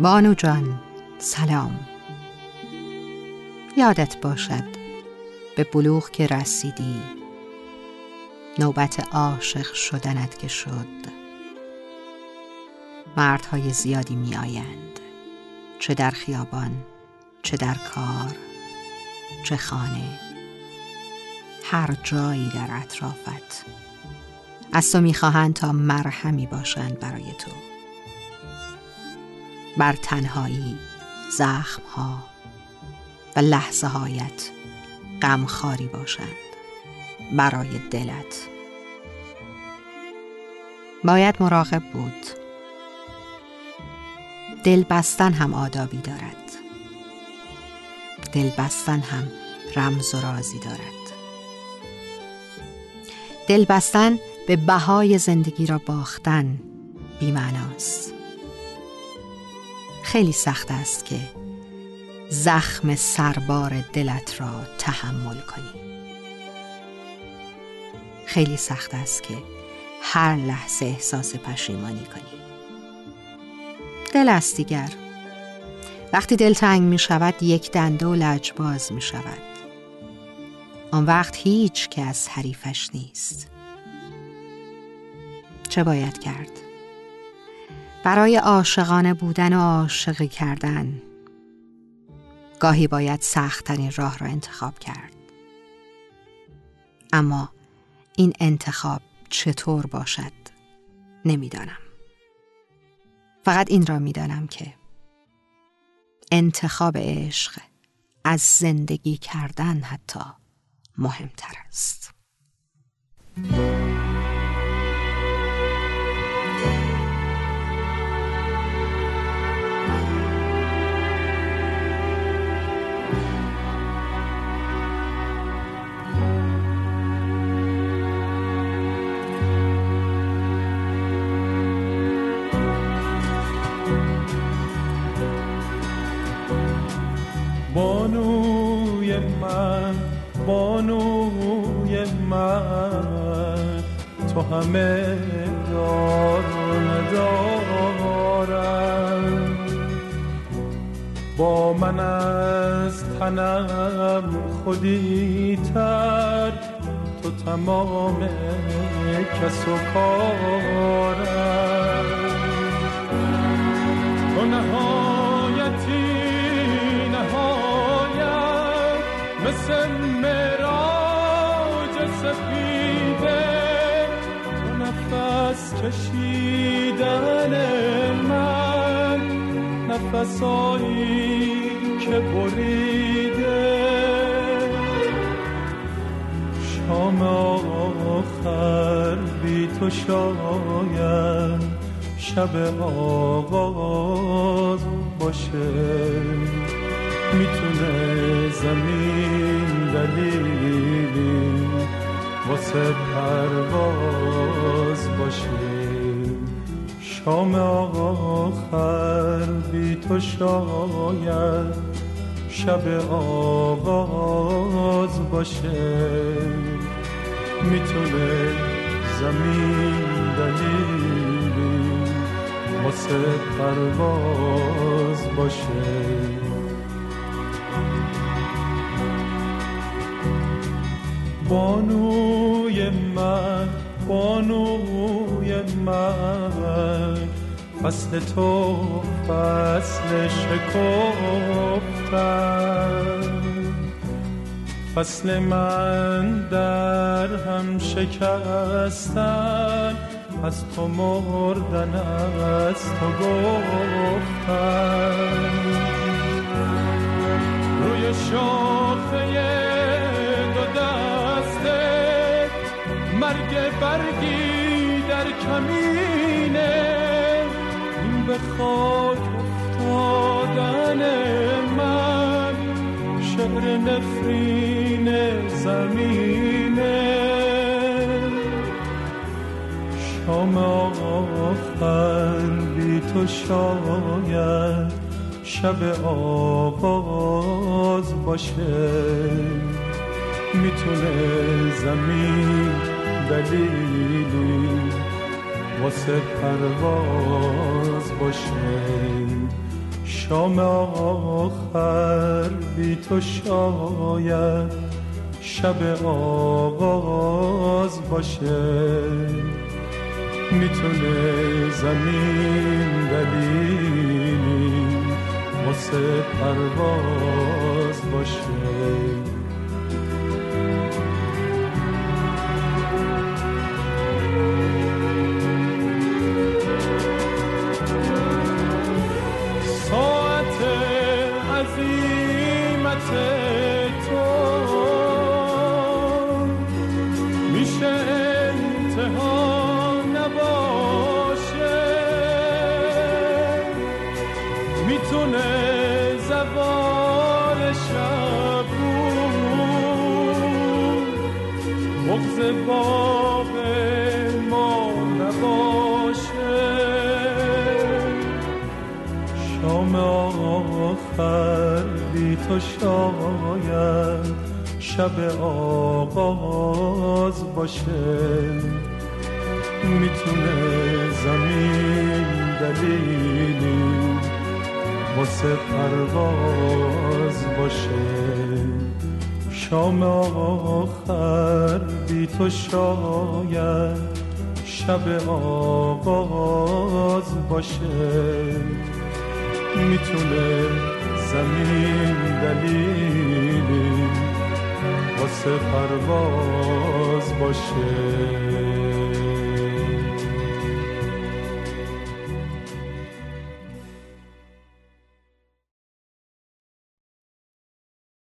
بانو جان سلام. یادت باشد به بلوغ که رسیدی نوبت عاشق شدنت که شد. مردهای زیادی می آیند چه در خیابان چه در کار چه خانه. هر جایی در اطرافت. از تو می‌خواهند تا مرهمی باشند برای تو. بر تنهایی زخمها و لحظه هایت غمخواری باشند برای دلت. باید مراقب بود. دل بستن هم آدابی دارد. دل بستن هم رمز و رازی دارد. دل بستن به بهای زندگی را باختن بیمعناست. خیلی سخت است که زخم سربار دلت را تحمل کنی. خیلی سخت است که هر لحظه احساس پشیمانی کنی. دل است دیگر. وقتی دل تنگ می شود یک دنده و لجباز می شود. آن وقت هیچ از حریفش نیست. چه باید کرد؟ برای عاشقانه بودن و عاشقی کردن. گاهی باید سختترین راه را انتخاب کرد. اما این انتخاب چطور باشد نمی‌دانم. فقط این را می‌دانم که انتخاب عشق از زندگی کردن حتی مهمتر است. بانوی من بانوی من. تو همه دار ندارم. با من از تنم خودی تر. تو تمام کس و کارم. نفس کشیدن من نفسایی که بریده. شام آخر بی تو شاید شب آغاز باشه. می‌تونه زمین دلیلی واسه پرواز باشه شام آخر بی تو شاید شب آغاز باشه. می‌تونه زمین دلیلی واسه پرواز باشه. بانوی من بانوی من. فصل تو فصل شکفتن. فصل من در هم شکستن. از تو مردن از تو گفتن. روی شاخه خاک افتادن من شعر نفرین زمینه. شام آخر بی تو شاید شب آغاز باشه. می‌تونه زمین دلیلی واسه پرواز باشه شام آخر بی تو شاید شب آغاز باشه. می‌تونه زمین دلیلی واسه پرواز باشه. باغ ما نباشه. شام آخر بی تو شاید شب آغاز باشه. می‌تونه زمین دلیلی واسه پرواز باشه. شام آخر بی تو شاید شب آغاز باشه. می‌تونه زمین دلیلی واسه پرواز باشه.